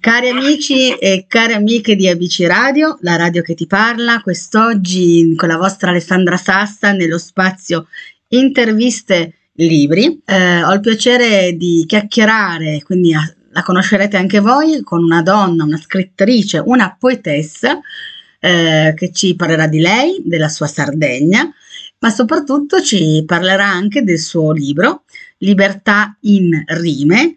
Cari amici e care amiche di ABC Radio, la radio che ti parla, quest'oggi con la vostra Alessandra Sassa nello spazio Interviste Libri. Eh, ho il piacere di chiacchierare, quindi la conoscerete anche voi, con una donna, una scrittrice, una poetessa eh, che ci parlerà di lei, della sua Sardegna, ma soprattutto ci parlerà anche del suo libro Libertà in rime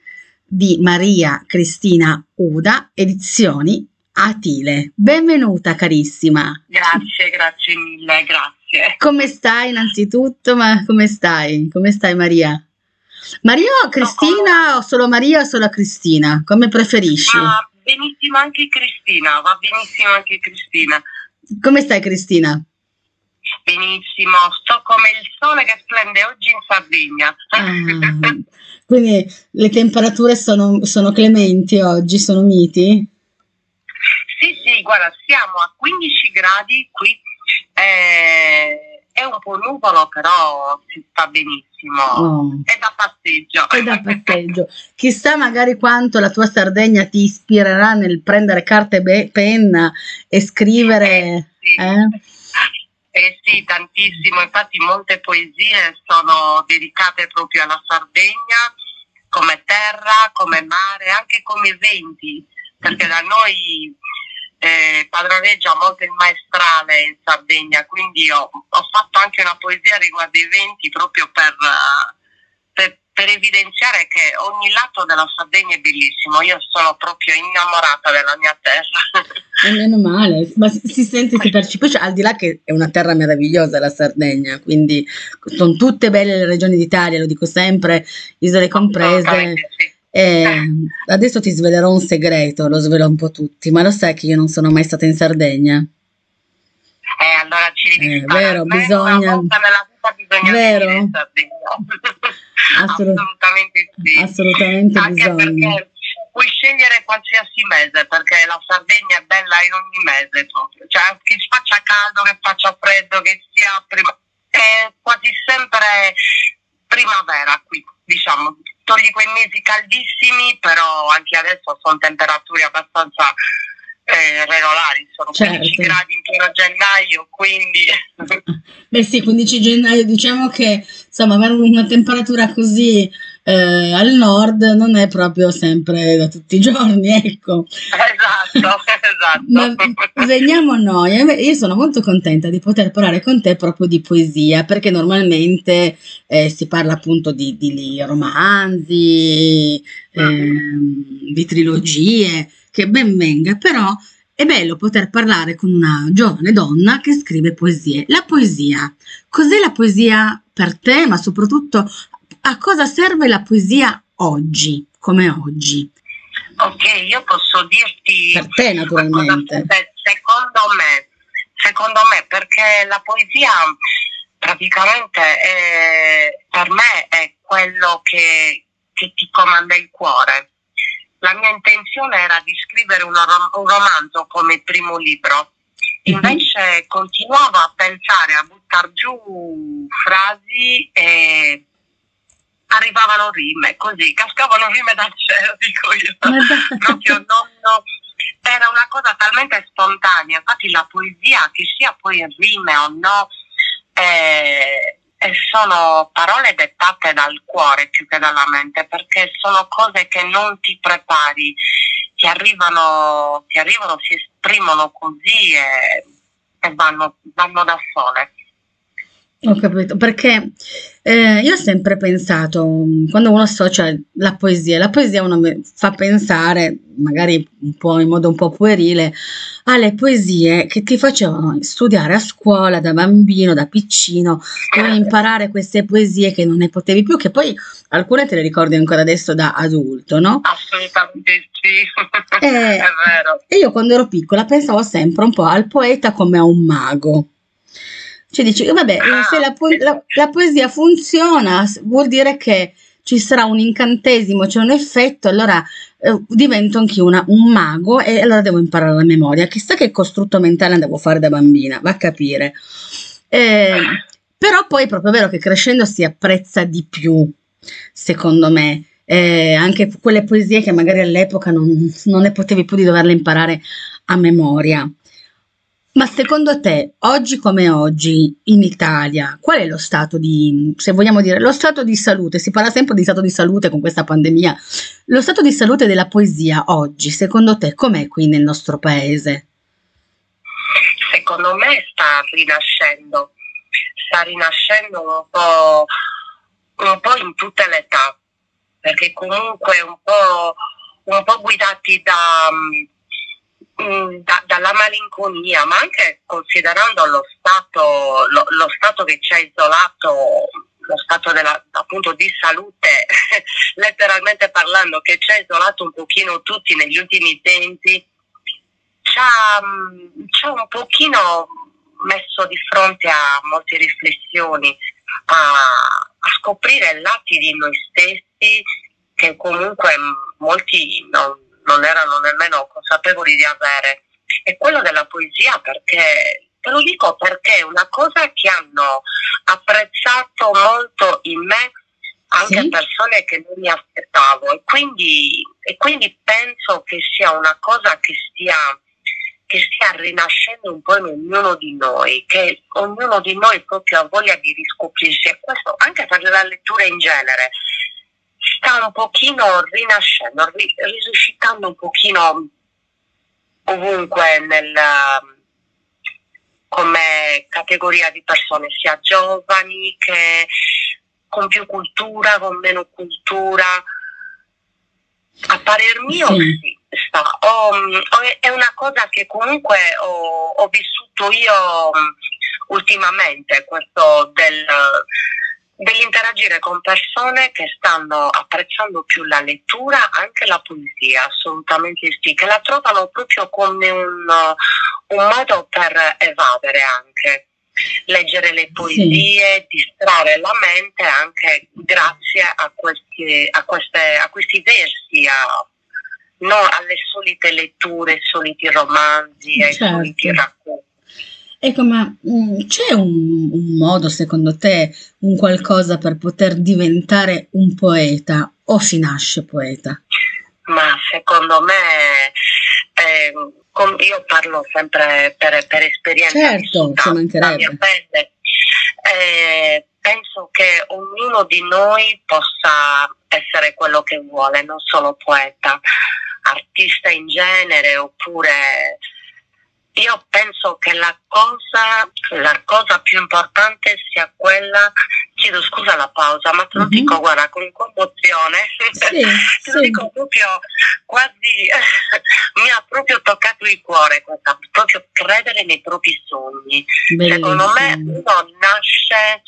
di Maria Cristina Uda, edizioni Atile. Benvenuta carissima. Grazie, grazie mille, grazie. Come stai innanzitutto? Ma come stai? Come stai Maria? Maria o Cristina no, o solo Maria o solo Cristina? Come preferisci? Va benissimo anche Cristina, va benissimo anche Cristina. Come stai Cristina? Benissimo, sto come il sole che splende oggi in Sardegna. Ah, quindi le temperature sono, sono clementi oggi, sono miti? Sì, sì, guarda, siamo a 15 gradi qui, eh, è un po' nuvolo, però si sta benissimo. Oh. È da passeggio. È da passeggio. Chissà magari quanto la tua Sardegna ti ispirerà nel prendere carta e penna e scrivere. Eh, sì. eh? Eh sì, tantissimo, infatti molte poesie sono dedicate proprio alla Sardegna come terra, come mare, anche come venti, perché da noi eh, padroneggia molto il maestrale in Sardegna, quindi ho, ho, fatto anche una poesia riguardo i venti proprio per, per, per evidenziare che ogni lato della Sardegna è bellissimo, io sono proprio innamorata della mia terra. E meno male, ma si, si sente, si percepisce, al di là che è una terra meravigliosa la Sardegna, quindi sono tutte belle le regioni d'Italia, lo dico sempre, isole comprese. Eh, adesso ti svelerò un segreto, lo svelo un po' tutti, ma lo sai che io non sono mai stata in Sardegna? Eh, allora ci devi eh, vero, bisogna... bisogna vero? assolutamente sì. Assolutamente Anche bisogna. perché puoi scegliere qualsiasi mese perché la Sardegna è bella in ogni mese proprio. Cioè, che faccia caldo, che faccia freddo, che sia prima... è quasi sempre primavera qui, diciamo. Togli quei mesi caldissimi, però anche adesso sono temperature abbastanza eh, regolari, sono certo. 15 gradi in pieno gennaio, quindi... Beh sì, 15 gennaio, diciamo che insomma avere una temperatura così eh, al nord non è proprio sempre da tutti i giorni, ecco. Esatto, esatto. Ma veniamo a noi, io sono molto contenta di poter parlare con te proprio di poesia, perché normalmente eh, si parla appunto di, di romanzi, eh, di trilogie, che ben venga, però è bello poter parlare con una giovane donna che scrive poesie. La poesia, cos'è la poesia per te, ma soprattutto a cosa serve la poesia oggi, come oggi? Ok, io posso dirti... Per te naturalmente. Secondo me, secondo me, perché la poesia praticamente è, per me è quello che, che ti comanda il cuore la mia intenzione era di scrivere un, rom- un romanzo come primo libro, mhm. invece continuavo a pensare, a buttare giù frasi e arrivavano rime, così, cascavano rime dal cielo, dico io. Proprio non, no, era una cosa talmente spontanea, infatti la poesia, che sia poi rime o no, eh, e sono parole dettate dal cuore più che dalla mente, perché sono cose che non ti prepari, ti arrivano, ti arrivano si esprimono così e, e vanno, vanno da sole. Ho capito, perché eh, io ho sempre pensato, quando uno associa la poesia, la poesia uno fa pensare, magari un po' in modo un po' puerile, alle poesie che ti facevano studiare a scuola da bambino, da piccino, dovevi imparare queste poesie che non ne potevi più, che poi alcune te le ricordi ancora adesso da adulto, no? Assolutamente sì, e, è vero. E io quando ero piccola pensavo sempre un po' al poeta come a un mago cioè dici, vabbè, ah, se la, po- la, la, poesia funziona, vuol dire che ci sarà un incantesimo, c'è un effetto, allora eh, divento anch'io una, un mago e allora devo imparare la memoria. Chissà che costrutto mentale andavo a fare da bambina, va a capire. Eh, però poi è proprio vero che crescendo si apprezza di più, secondo me, eh, anche quelle poesie che magari all'epoca non, non ne potevi più di doverle imparare a memoria. Ma secondo te, oggi come oggi, in Italia, qual è lo stato di, se vogliamo dire, lo stato di salute? Si parla sempre di stato di salute con questa pandemia. Lo stato di salute della poesia oggi, secondo te, com'è qui nel nostro paese? Secondo me sta rinascendo, sta rinascendo un po', un po in tutte le età, perché comunque un po', un po guidati da Mm, da, malinconia, ma anche considerando lo stato, lo, lo stato che ci ha isolato, lo stato della, appunto di salute, letteralmente parlando, che ci ha isolato un pochino tutti negli ultimi tempi, ci ha, mm, ci ha un pochino messo di fronte a molte riflessioni, a, a scoprire lati di noi stessi che comunque molti non, non erano nemmeno consapevoli di avere. E quello della poesia perché, te lo dico perché è una cosa che hanno apprezzato molto in me anche sì. persone che non mi aspettavo e quindi, e quindi penso che sia una cosa che stia, che stia rinascendo un po' in ognuno di noi, che ognuno di noi proprio ha voglia di riscoprirsi e questo anche per la lettura in genere sta un pochino rinascendo, risuscitando un pochino ovunque nel, come categoria di persone, sia giovani che con più cultura, con meno cultura. A parer mio sì. sì sta. Ho, è una cosa che comunque ho, ho vissuto io ultimamente, questo del dell'interagire con persone che stanno apprezzando più la lettura, anche la poesia, assolutamente sì, che la trovano proprio come un, un modo per evadere anche. Leggere le poesie, sì. distrarre la mente anche grazie a questi, a queste, a questi versi, a, non alle solite letture, ai soliti romanzi, certo. ai soliti racconti Ecco, ma mh, c'è un, un modo, secondo te, un qualcosa per poter diventare un poeta o si nasce poeta? Ma secondo me, eh, io parlo sempre per, per esperienza certo, vissuta, mia pelle, eh, penso che ognuno di noi possa essere quello che vuole, non solo poeta, artista in genere oppure io penso che la cosa, la cosa più importante sia quella, chiedo scusa la pausa, ma te lo mm-hmm. dico guarda con commozione, sì, te lo dico proprio quasi, mi ha proprio toccato il cuore questa, proprio credere nei propri sogni. Bellissimo. Secondo me uno nasce,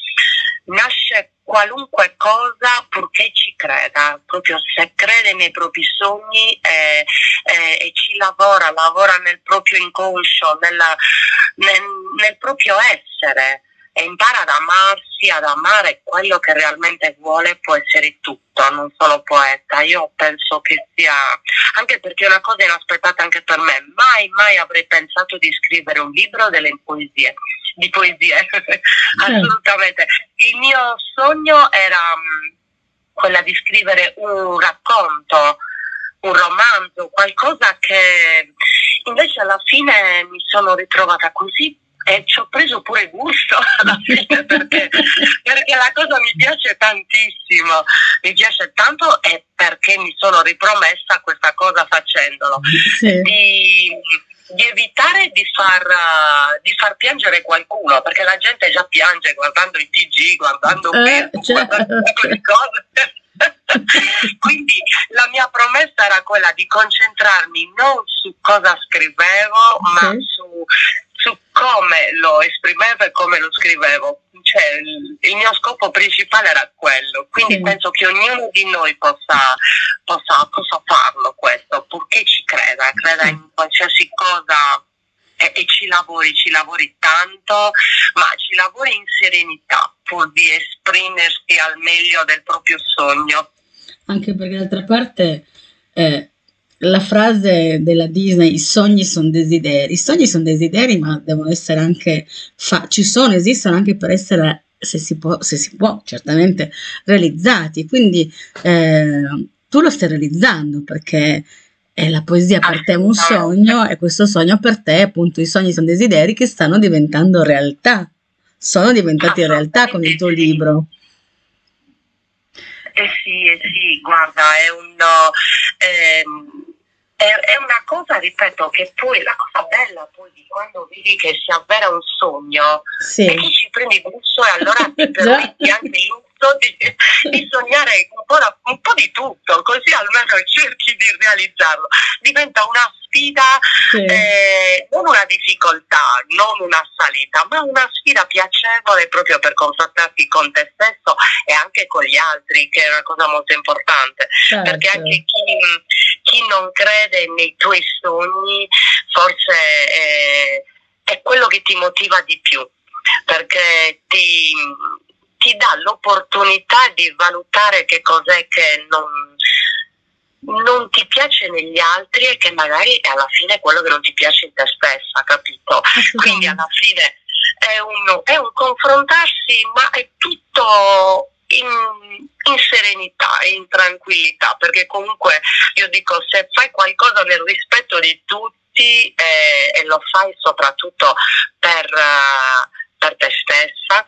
nasce qualunque cosa purché ci creda, proprio se crede nei propri sogni e, lavora, lavora nel proprio inconscio, nella, nel, nel proprio essere e impara ad amarsi, ad amare quello che realmente vuole, può essere tutto, non solo poeta. Io penso che sia, anche perché è una cosa inaspettata anche per me, mai, mai avrei pensato di scrivere un libro delle poesie di poesie, assolutamente. Il mio sogno era um, quella di scrivere un racconto, un romanzo, qualcosa che invece alla fine mi sono ritrovata così e ci ho preso pure gusto alla fine perché, perché, la cosa mi piace tantissimo, mi piace tanto e perché mi sono ripromessa questa cosa facendolo. Sì. Di, di evitare di far, uh, di far, piangere qualcuno, perché la gente già piange guardando i TG, guardando eh, Facebook, certo. guardando quelle cose. Quindi la mia promessa era quella di concentrarmi non su cosa scrivevo, okay. ma su, su come lo esprimevo e come lo scrivevo. Cioè, il, mio scopo principale era quello, quindi sì. penso che ognuno di noi possa, possa, possa farlo questo, purché ci creda, creda sì. in qualsiasi cosa e, e, ci lavori, ci lavori tanto, ma ci lavori in serenità pur di esprimersi al meglio del proprio sogno. Anche perché d'altra parte eh, la frase della Disney, i sogni sono desideri, i sogni sono desideri ma devono essere anche, fa- ci sono, esistono anche per essere se si può, se si può certamente realizzati. Quindi eh, tu lo stai realizzando perché è la poesia per te è un sogno e questo sogno per te, appunto, i sogni sono desideri che stanno diventando realtà. Sono diventati realtà con il tuo libro. Eh sì, eh sì, guarda, è un... Ehm, è, una cosa, ripeto, che poi la cosa bella poi di quando vedi che si avvera un sogno sì. è che ci prendi gusto e allora ti permetti anche il lusso di, di sognare un po, da, un po' di tutto, così almeno cerchi di realizzarlo. Diventa una sfida, sì. eh, non una difficoltà, non una salita, ma una sfida piacevole proprio per confrontarti con te stesso e anche con gli altri, che è una cosa molto importante. Certo. Perché anche chi, chi, non crede nei tuoi sogni forse è, è quello che ti motiva di più, perché ti, ti dà l'opportunità di valutare che cos'è che non non ti piace negli altri e che magari alla fine è quello che non ti piace in te stessa, capito? Quindi alla fine è un, è un confrontarsi, ma è tutto in, in, serenità e in tranquillità, perché comunque io dico se fai qualcosa nel rispetto di tutti eh, e lo fai soprattutto per, uh, per te stessa,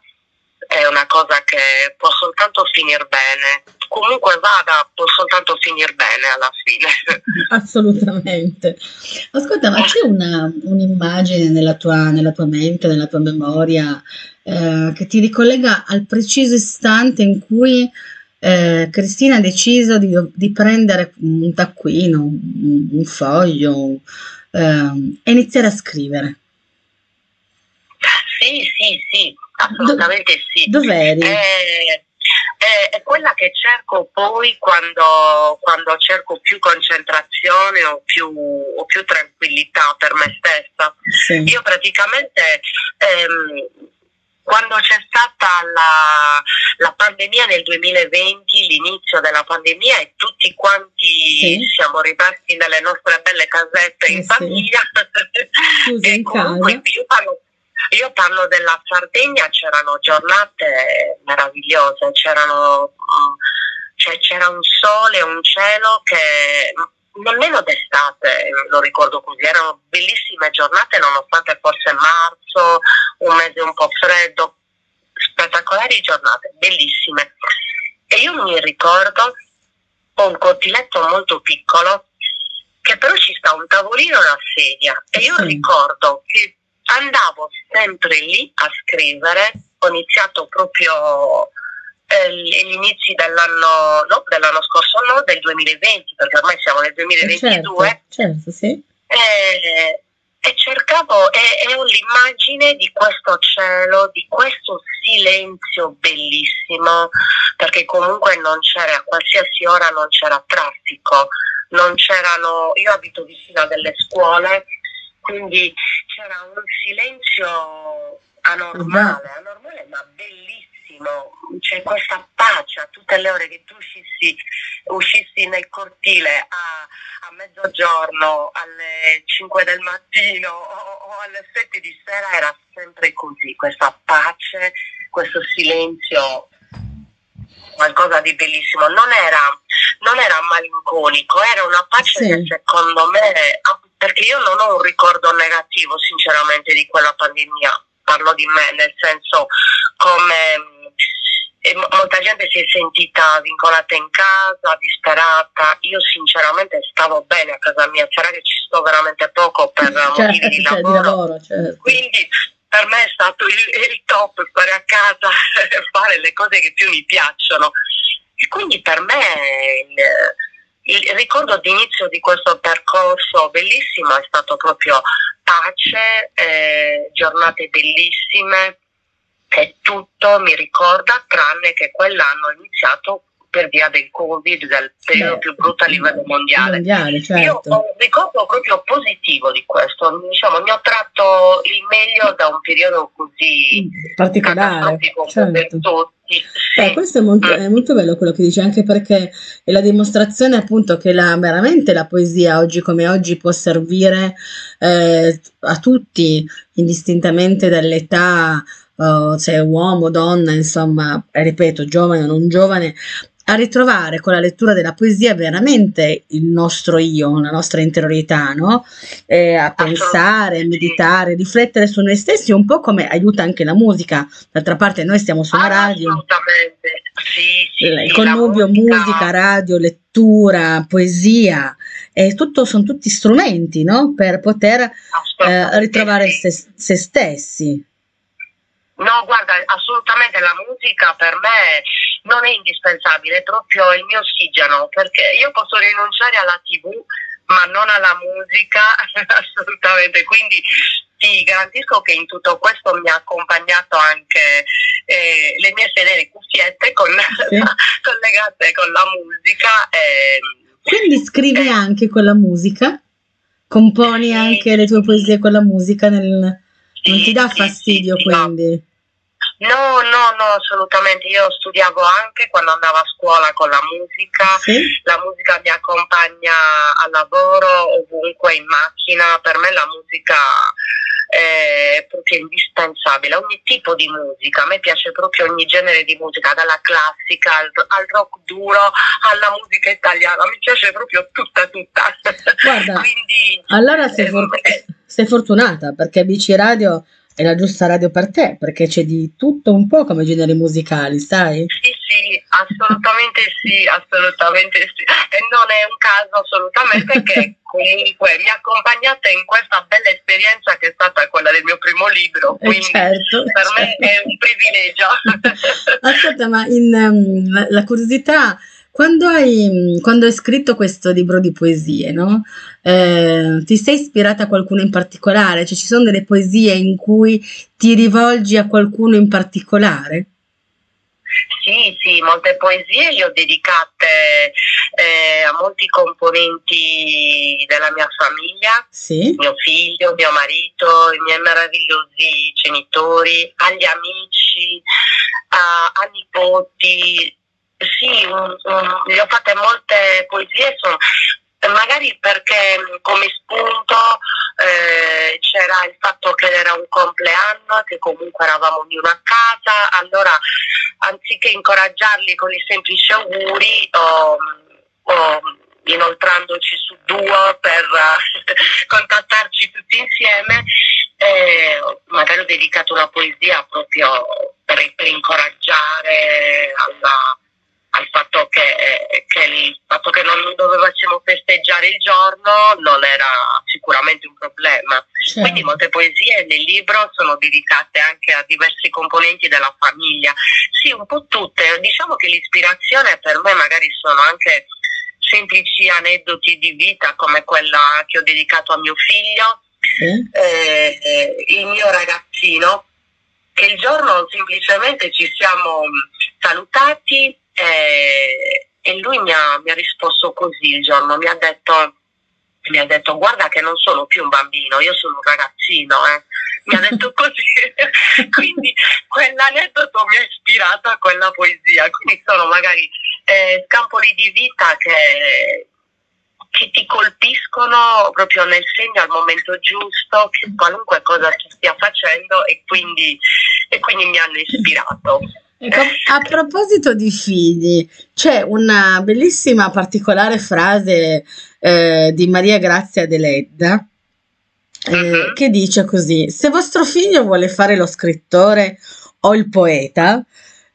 è una cosa che può soltanto finire bene. Comunque vada, può soltanto finire bene alla fine. Assolutamente. Ascolta, ma c'è una, un'immagine nella tua, nella tua mente, nella tua memoria, eh, che ti ricollega al preciso istante in cui eh, Cristina ha deciso di, di, prendere un taccuino, un, un foglio eh, e iniziare a scrivere? Sì, sì, sì assolutamente Do- sì. Dov'eri? Eh, è, è, quella che cerco poi quando, quando cerco più concentrazione o più, o più, tranquillità per me stessa. Sì. Io praticamente ehm, quando c'è stata la, la, pandemia nel 2020, l'inizio della pandemia e tutti quanti sì. siamo rimasti nelle nostre belle casette eh in sì. famiglia. Scusa, in casa. Io parlo io parlo della Sardegna, c'erano giornate meravigliose, c'erano, mm, cioè, c'era un sole, un cielo che nemmeno d'estate lo ricordo così, erano bellissime giornate nonostante fosse marzo, un mese un po' freddo, spettacolari giornate, bellissime. E io mi ricordo un cortiletto molto piccolo che però ci sta un tavolino e una sedia. E io ricordo che andavo sempre lì a scrivere, ho iniziato proprio eh, gli inizi dell'anno, no, dell'anno scorso, no, del 2020, perché ormai siamo nel 2022. Certo, certo sì. E, e cercavo, e ho l'immagine di questo cielo, di questo silenzio bellissimo, perché comunque non c'era, a qualsiasi ora non c'era traffico, non c'erano, io abito vicino a delle scuole, quindi c'era un silenzio anormale, anormale ma bellissimo, c'è questa pace a tutte le ore che tu uscissi, uscissi nel cortile a, a, mezzogiorno, alle 5 del mattino o, o alle 7 di sera era sempre così, questa pace, questo silenzio qualcosa di bellissimo. Non era, non era malinconico, era una pace sì. che secondo me perché io non ho un ricordo negativo sinceramente di quella pandemia, parlo di me, nel senso come eh, molta gente si è sentita vincolata in casa, disperata, io sinceramente stavo bene a casa mia, sarà che ci sto veramente poco per certo, motivi di lavoro, di lavoro. certo. quindi per me è stato il, il top stare a casa e fare le cose che più mi piacciono. E quindi per me il, il ricordo d'inizio di questo percorso bellissimo è stato proprio pace, eh, giornate bellissime e tutto mi ricorda tranne che quell'anno ho iniziato per via del Covid, del periodo Beh, più brutto a livello mondiale. mondiale certo. Io ho un ricordo proprio positivo di questo, diciamo, mi ho tratto il meglio da un periodo così particolare certo. per tutti. Sì. Eh, questo è molto, è molto, bello quello che dici, anche perché è la dimostrazione appunto che la, veramente la poesia oggi come oggi può servire eh, a tutti, indistintamente dall'età uh, se è uomo, donna, insomma, ripeto, giovane o non giovane, a ritrovare con la lettura della poesia veramente il nostro io, la nostra interiorità, no? Eh, a pensare, a meditare, riflettere su noi stessi, un po' come aiuta anche la musica. D'altra parte noi stiamo su una ah, radio. Assolutamente. Sì, sì, il connubio musica. musica, radio, lettura, poesia, tutto, sono tutti strumenti no? per poter eh, ritrovare se, se stessi. No, guarda, assolutamente la musica per me non è indispensabile, è proprio il mio ossigeno, perché io posso rinunciare alla tv, ma non alla musica, assolutamente. Quindi ti garantisco che in tutto questo mi ha accompagnato anche eh, le mie fedeli cuffiette con, sì. collegate con la musica. Eh, Quindi scrivi eh, anche con la musica? Componi anche le tue poesie con la musica? Nel... Non ti dà fastidio quindi? No, no, no, assolutamente. Io studiavo anche quando andavo a scuola con la musica. Sì? La musica mi accompagna al lavoro, ovunque in macchina. Per me la musica è proprio indispensabile. Ogni tipo di musica, a me piace proprio ogni genere di musica, dalla classica al, al rock duro alla musica italiana. Mi piace proprio tutta, tutta. Guarda, Quindi, allora sei, for- eh, sei fortunata perché Bici Radio è la giusta radio per te, perché c'è di tutto un po' come generi musicali, sai? Sì, sì, assolutamente sì, assolutamente sì. E non è un caso assolutamente che comunque mi accompagnate in questa bella esperienza che è stata quella del mio primo libro, eh, quindi certo, per certo. me è un privilegio. Ascolta, ma in, um, la, la curiosità quando hai, quando hai scritto questo libro di poesie, no? Eh, ti sei ispirata a qualcuno in particolare? Cioè ci sono delle poesie in cui ti rivolgi a qualcuno in particolare? Sì, sì, molte poesie le ho dedicate eh, a molti componenti della mia famiglia, sì. mio figlio, mio marito, i miei meravigliosi genitori, agli amici, a, a nipoti, sì, um, um, le ho fatte molte poesie, sono, magari perché come spunto eh, c'era il fatto che era un compleanno, che comunque eravamo ognuno a casa, allora anziché incoraggiarli con i semplici auguri, ho, ho inoltrandoci su Duo per contattarci tutti insieme, eh, magari ho dedicato una poesia proprio per, per incoraggiare alla al fatto che, che, il fatto che non dovessimo festeggiare il giorno non era sicuramente un problema. Certo. Quindi molte poesie nel libro sono dedicate anche a diversi componenti della famiglia. Sì, un po' tutte. Diciamo che l'ispirazione per me magari sono anche semplici aneddoti di vita come quella che ho dedicato a mio figlio, sì. eh, il mio ragazzino, che il giorno semplicemente ci siamo salutati e, e lui mi ha, mi ha, risposto così il giorno, mi ha, detto, mi ha detto guarda che non sono più un bambino, io sono un ragazzino. Eh. Mi ha detto così, quindi quell'aneddoto mi ha ispirato a quella poesia, quindi sono magari eh, scampoli di vita che, che ti colpiscono proprio nel segno al momento giusto, qualunque cosa ci stia facendo e quindi, e quindi mi hanno ispirato. Ecco, a proposito di figli, c'è una bellissima particolare frase eh, di Maria Grazia Deledda eh, uh-huh. che dice così: Se vostro figlio vuole fare lo scrittore o il poeta,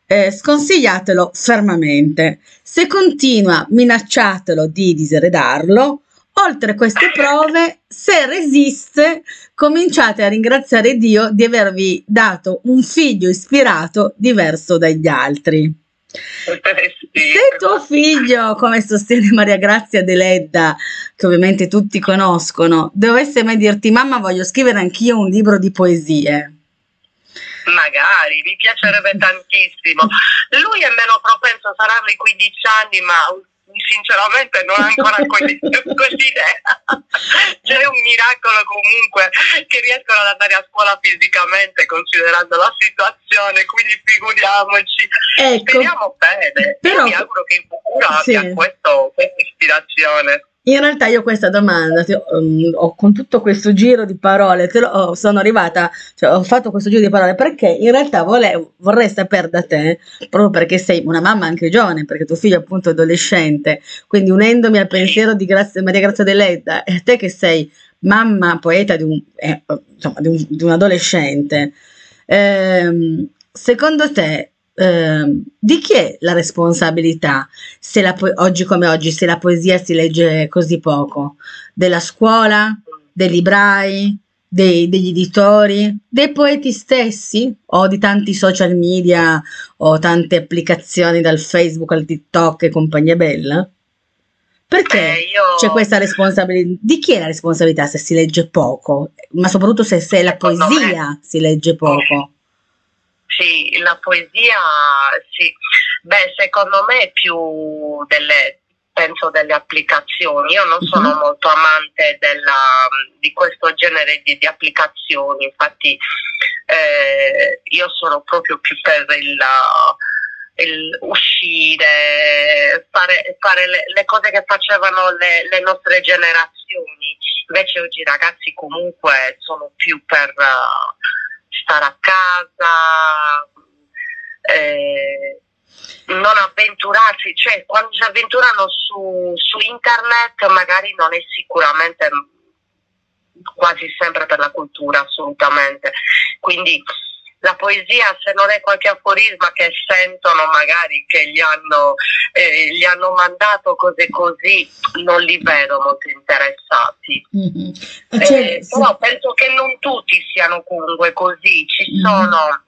eh, sconsigliatelo fermamente. Se continua, minacciatelo di diseredarlo Oltre queste prove, se resiste, cominciate a ringraziare Dio di avervi dato un figlio ispirato diverso dagli altri. Se tuo figlio, come sostiene Maria Grazia Deledda, che ovviamente tutti conoscono, dovesse mai dirti mamma voglio scrivere anch'io un libro di poesie, Magari, mi piacerebbe tantissimo. Lui è meno propenso, saranno i 15 anni, ma sinceramente non ho ancora quell'idea. C'è un miracolo comunque che riescono ad andare a scuola fisicamente considerando la situazione, quindi figuriamoci. Ecco, Speriamo bene. Però, Io mi auguro che in futuro sì. abbia questo, questa ispirazione. In realtà io questa domanda, ti- um, ho, con tutto questo giro di parole, te lo- ho- sono arrivata, cioè ho fatto questo giro di parole perché in realtà volevo, vorrei sapere da te, proprio perché sei una mamma anche giovane, perché tuo figlio è appunto adolescente, quindi unendomi al pensiero di Grazia- Maria Grazia Deledda e te che sei mamma poeta di un, eh, insomma, di un, di un adolescente, ehm, secondo te eh, di chi è la responsabilità se la po- oggi come oggi se la poesia si legge così poco? Della scuola, dei librai, dei- degli editori, dei poeti stessi o di tanti social media o tante applicazioni dal Facebook al TikTok e compagnia bella? Perché Beh, io c'è questa responsabilità? Di chi è la responsabilità se si legge poco? Ma soprattutto se, se la Secondo me- poesia si legge poco. Sì, la poesia, sì. Beh, secondo me è più delle, penso delle applicazioni. Io non sono Mhm. molto amante della, di questo genere di, di applicazioni, infatti eh, io sono proprio più per il, il uscire, fare, fare le, le cose che facevano le, le nostre generazioni. Invece oggi i ragazzi comunque sono più per eh, stare a casa, eh, non avventurarsi, cioè quando si avventurano su, su internet magari non è sicuramente quasi sempre per la cultura, assolutamente. Quindi la poesia, se non è qualche aforisma che sentono magari che gli hanno, eh, gli hanno mandato cose così, non li vedo molto interessati. Mhm. Eh, Cioè, però penso che non tutti siano comunque così, ci Mhm. sono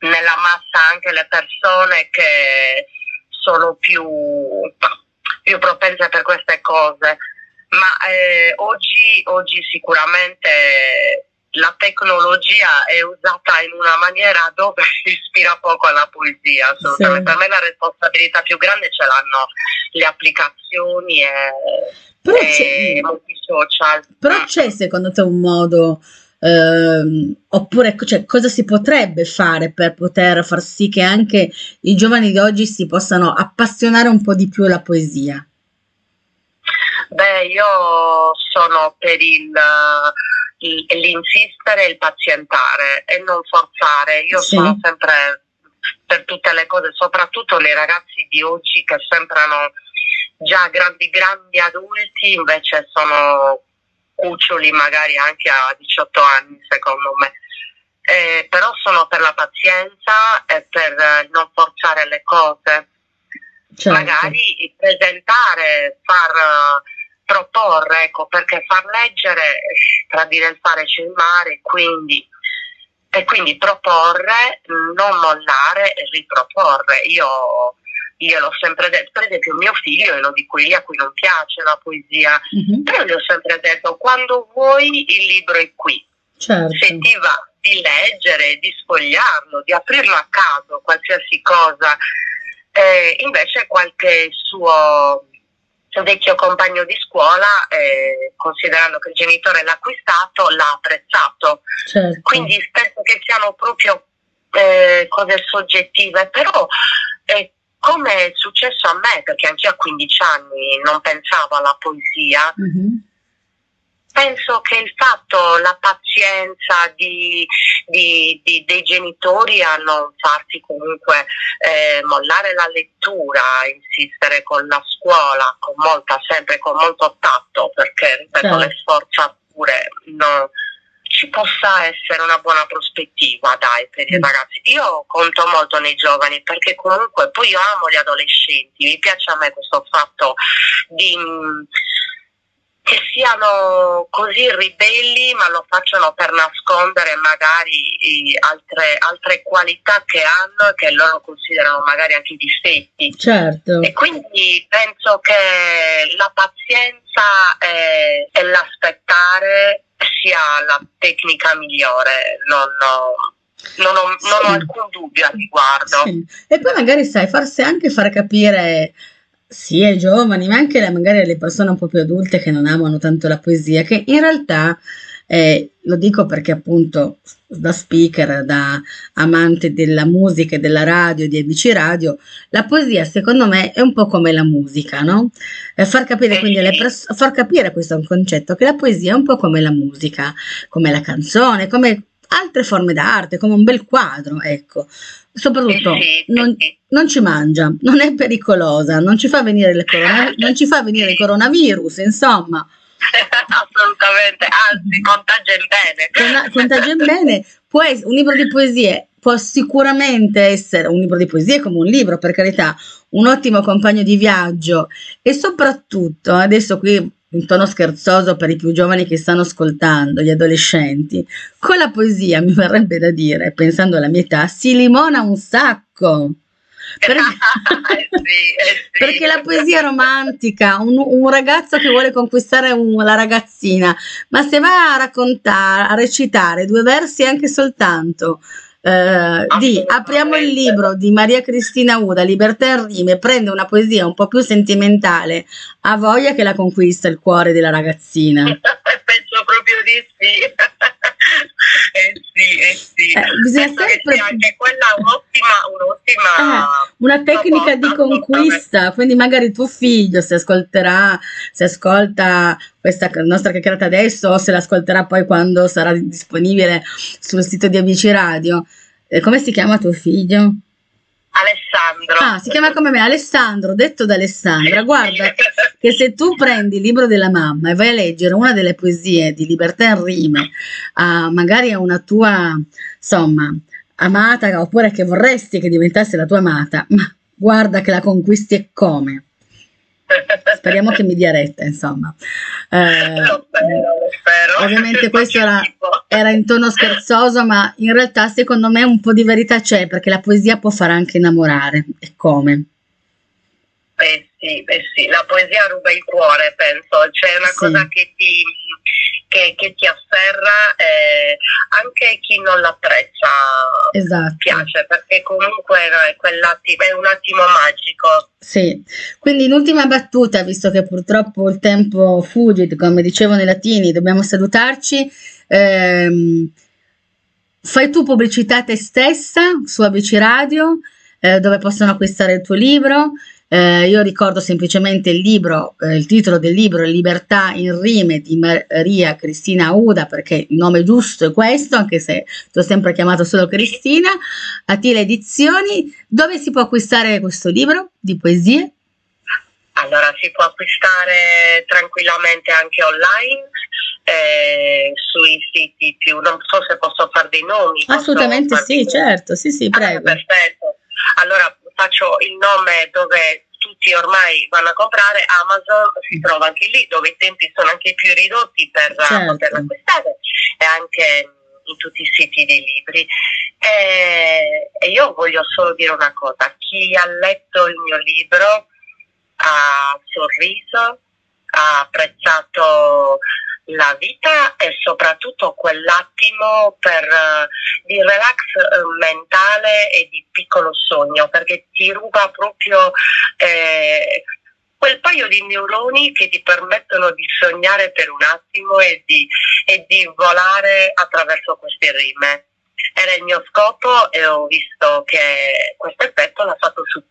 nella massa anche le persone che sono più, più propense per queste cose, ma eh, oggi, oggi sicuramente la tecnologia è usata in una maniera dove si ispira poco alla poesia, assolutamente. Sì. Per me la responsabilità più grande ce l'hanno le applicazioni e, Però e molti social. però c'è secondo te un modo, ehm, oppure cioè, cosa si potrebbe fare per poter far sì che anche i giovani di oggi si possano appassionare un po' di più alla poesia? Beh, io sono per il, l'insistere e il pazientare e non forzare. Io Sì. sono sempre per tutte le cose, soprattutto le ragazzi di oggi che sembrano già grandi, grandi adulti, invece sono cuccioli magari anche a 18 anni, secondo me. Eh, però sono per la pazienza e per eh, non forzare le cose Certo. magari presentare, far eh, proporre, ecco, perché far leggere, eh, tra dire il fare c'è il mare, quindi, e quindi proporre, non mollare e riproporre. Io gliel'ho sempre detto, per esempio mio figlio è uno di quelli a cui non piace la poesia, Mhm. però gli ho sempre detto, quando vuoi il libro è qui, Certo. se ti va di leggere, di sfogliarlo, di aprirlo a caso, qualsiasi cosa. Eh, invece qualche suo vecchio compagno di scuola, eh, considerando che il genitore l'ha acquistato, l'ha apprezzato. Certo. Quindi penso che siano proprio eh, cose soggettive, però eh, come è successo a me, perché anch'io a 15 anni non pensavo alla poesia, Mhm. penso che il fatto, la pazienza di, di- di- dei genitori a non farti comunque eh, mollare la lettura, insistere con la scuola, con molta, sempre con molto tatto, perché ripeto, Certo. le sforzature no, ci possa essere una buona prospettiva, dai, per i Mm. ragazzi. Io conto molto nei giovani perché comunque poi io amo gli adolescenti, mi piace a me questo fatto di mm, che siano così ribelli ma lo facciano per nascondere magari eh, altre, altre qualità che hanno e che loro considerano magari anche difetti. Certo. E quindi penso che la pazienza e, e l'aspettare sia la tecnica migliore, non ho, non ho- non ho Sì. alcun dubbio a riguardo. Sì. E poi magari sai, forse anche far capire sia ai giovani, ma anche le- magari alle persone un po' più adulte che non amano tanto la poesia, che in realtà Eh, lo dico perché appunto da speaker, da amante della musica e della radio, di ABC Radio, la poesia secondo me è un po' come la musica, no? Eh, far capire quindi alle pers- far capire questo è un concetto, che la poesia è un po' come la musica, come la canzone, come altre forme d'arte, come un bel quadro, ecco. Soprattutto non, non ci mangia, non è pericolosa, non ci fa venire il, corona- non ci fa venire il coronavirus, insomma. Assolutamente, anzi, contagia in bene. Con- Contagia bene, può ess- un libro di poesie può sicuramente essere un libro di poesie come un libro, per carità, un ottimo compagno di viaggio e soprattutto, adesso qui in tono scherzoso per i più giovani che stanno ascoltando, gli adolescenti, con la poesia mi verrebbe da dire, pensando alla mia età, si limona un sacco. Per- Eh sì, eh sì. perché la poesia romantica, un, un ragazzo che vuole conquistare un- la ragazzina, ma se va a raccontare, a recitare due versi anche soltanto, eh, di apriamo il libro di Maria Cristina Uda, Libertà in rime, prende una poesia un po' più sentimentale, ha voglia che la conquista il cuore della ragazzina. Penso proprio di sì. Eh sì, eh sì. Eh, bisogna Penso sempre- sia anche quella un'ottima, un'ottima Eh, una tecnica di conquista, quindi magari tuo figlio si ascolterà, si ascolta questa nostra chiacchierata adesso o se l'ascolterà poi quando sarà disponibile sul sito di ABC Radio. Eh, come si chiama tuo figlio? Alessandro. Ah, si chiama come me, Alessandro, detto da Alessandra. Guarda che se tu prendi il libro della mamma e vai a leggere una delle poesie di Libertà in rime, a, magari a una tua, insomma, amata, oppure che vorresti che diventasse la tua amata, ma guarda che la conquisti e come. Speriamo che mi dia retta, insomma. Eh, Lo spero, lo spero. ovviamente questo era, era in tono scherzoso, ma in realtà secondo me un po' di verità c'è, perché la poesia può far anche innamorare. E come? Eh sì, eh sì, la poesia ruba il cuore, penso, c'è una Sì. cosa che ti, che, che ti afferra, eh, anche chi non l'apprezza Esatto. piace, perché comunque è, è un attimo magico. Sì, quindi in ultima battuta, visto che purtroppo il tempo fugit, come dicevano i latini, dobbiamo salutarci. ehm, fai tu pubblicità te stessa su ABC Radio, eh, dove possono acquistare il tuo libro. Eh, io ricordo semplicemente il libro, eh, il titolo del libro Libertà in rime di Maria Cristina Uda, perché il nome giusto è questo, anche se ti ho sempre chiamato solo Cristina. Atile Edizioni, dove si può acquistare questo libro di poesie? Allora si può acquistare tranquillamente anche online eh, sui siti più, non so se posso fare dei nomi. Assolutamente sì, certo, sì, sì, Ah, prego. perfetto. Allora faccio il nome dove tutti ormai vanno a comprare, Amazon si trova anche lì, dove i tempi sono anche più ridotti per eh, Certo. poterlo acquistare e anche in tutti i siti dei libri. E, e io voglio solo dire una cosa, chi ha letto il mio libro ha sorriso, ha apprezzato la vita e soprattutto quell'attimo per, eh, di relax eh, mentale e di piccolo sogno, perché ti ruba proprio eh, quel paio di neuroni che ti permettono di sognare per un attimo e di, e di volare attraverso queste rime. Era il mio scopo e ho visto che questo effetto l'ha fatto su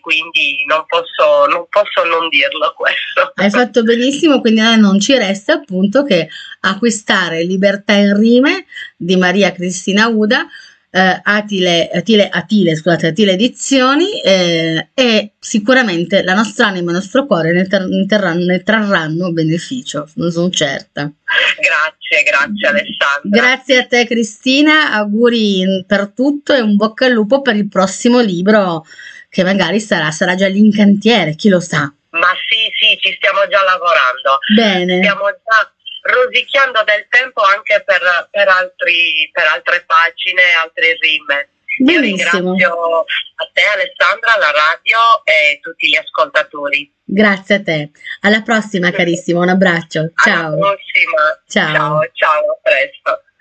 quindi non posso non, posso non dirlo questo. Hai fatto benissimo, quindi a noi non ci resta appunto che acquistare Libertà in rime di Maria Cristina Uda, eh, Atile, Atile, Atile, scusate, Atile Edizioni eh, e sicuramente la nostra anima e il nostro cuore ne, ter- ne terranno, ne trarranno beneficio, non sono certa. Grazie, grazie Alessandra. Grazie a te Cristina, auguri per tutto e un bocca al lupo per il prossimo libro che magari sarà, sarà già lì in cantiere, chi lo sa. Ma sì, sì, ci stiamo già lavorando. Bene. Stiamo già rosicchiando del tempo anche per, per, altri, per altre pagine, altre rime. Io Benissimo. ringrazio a te Alessandra, la radio e tutti gli ascoltatori. Grazie a te. Alla prossima carissimo, un abbraccio. Alla Ciao. prossima. Ciao. ciao, ciao, a presto.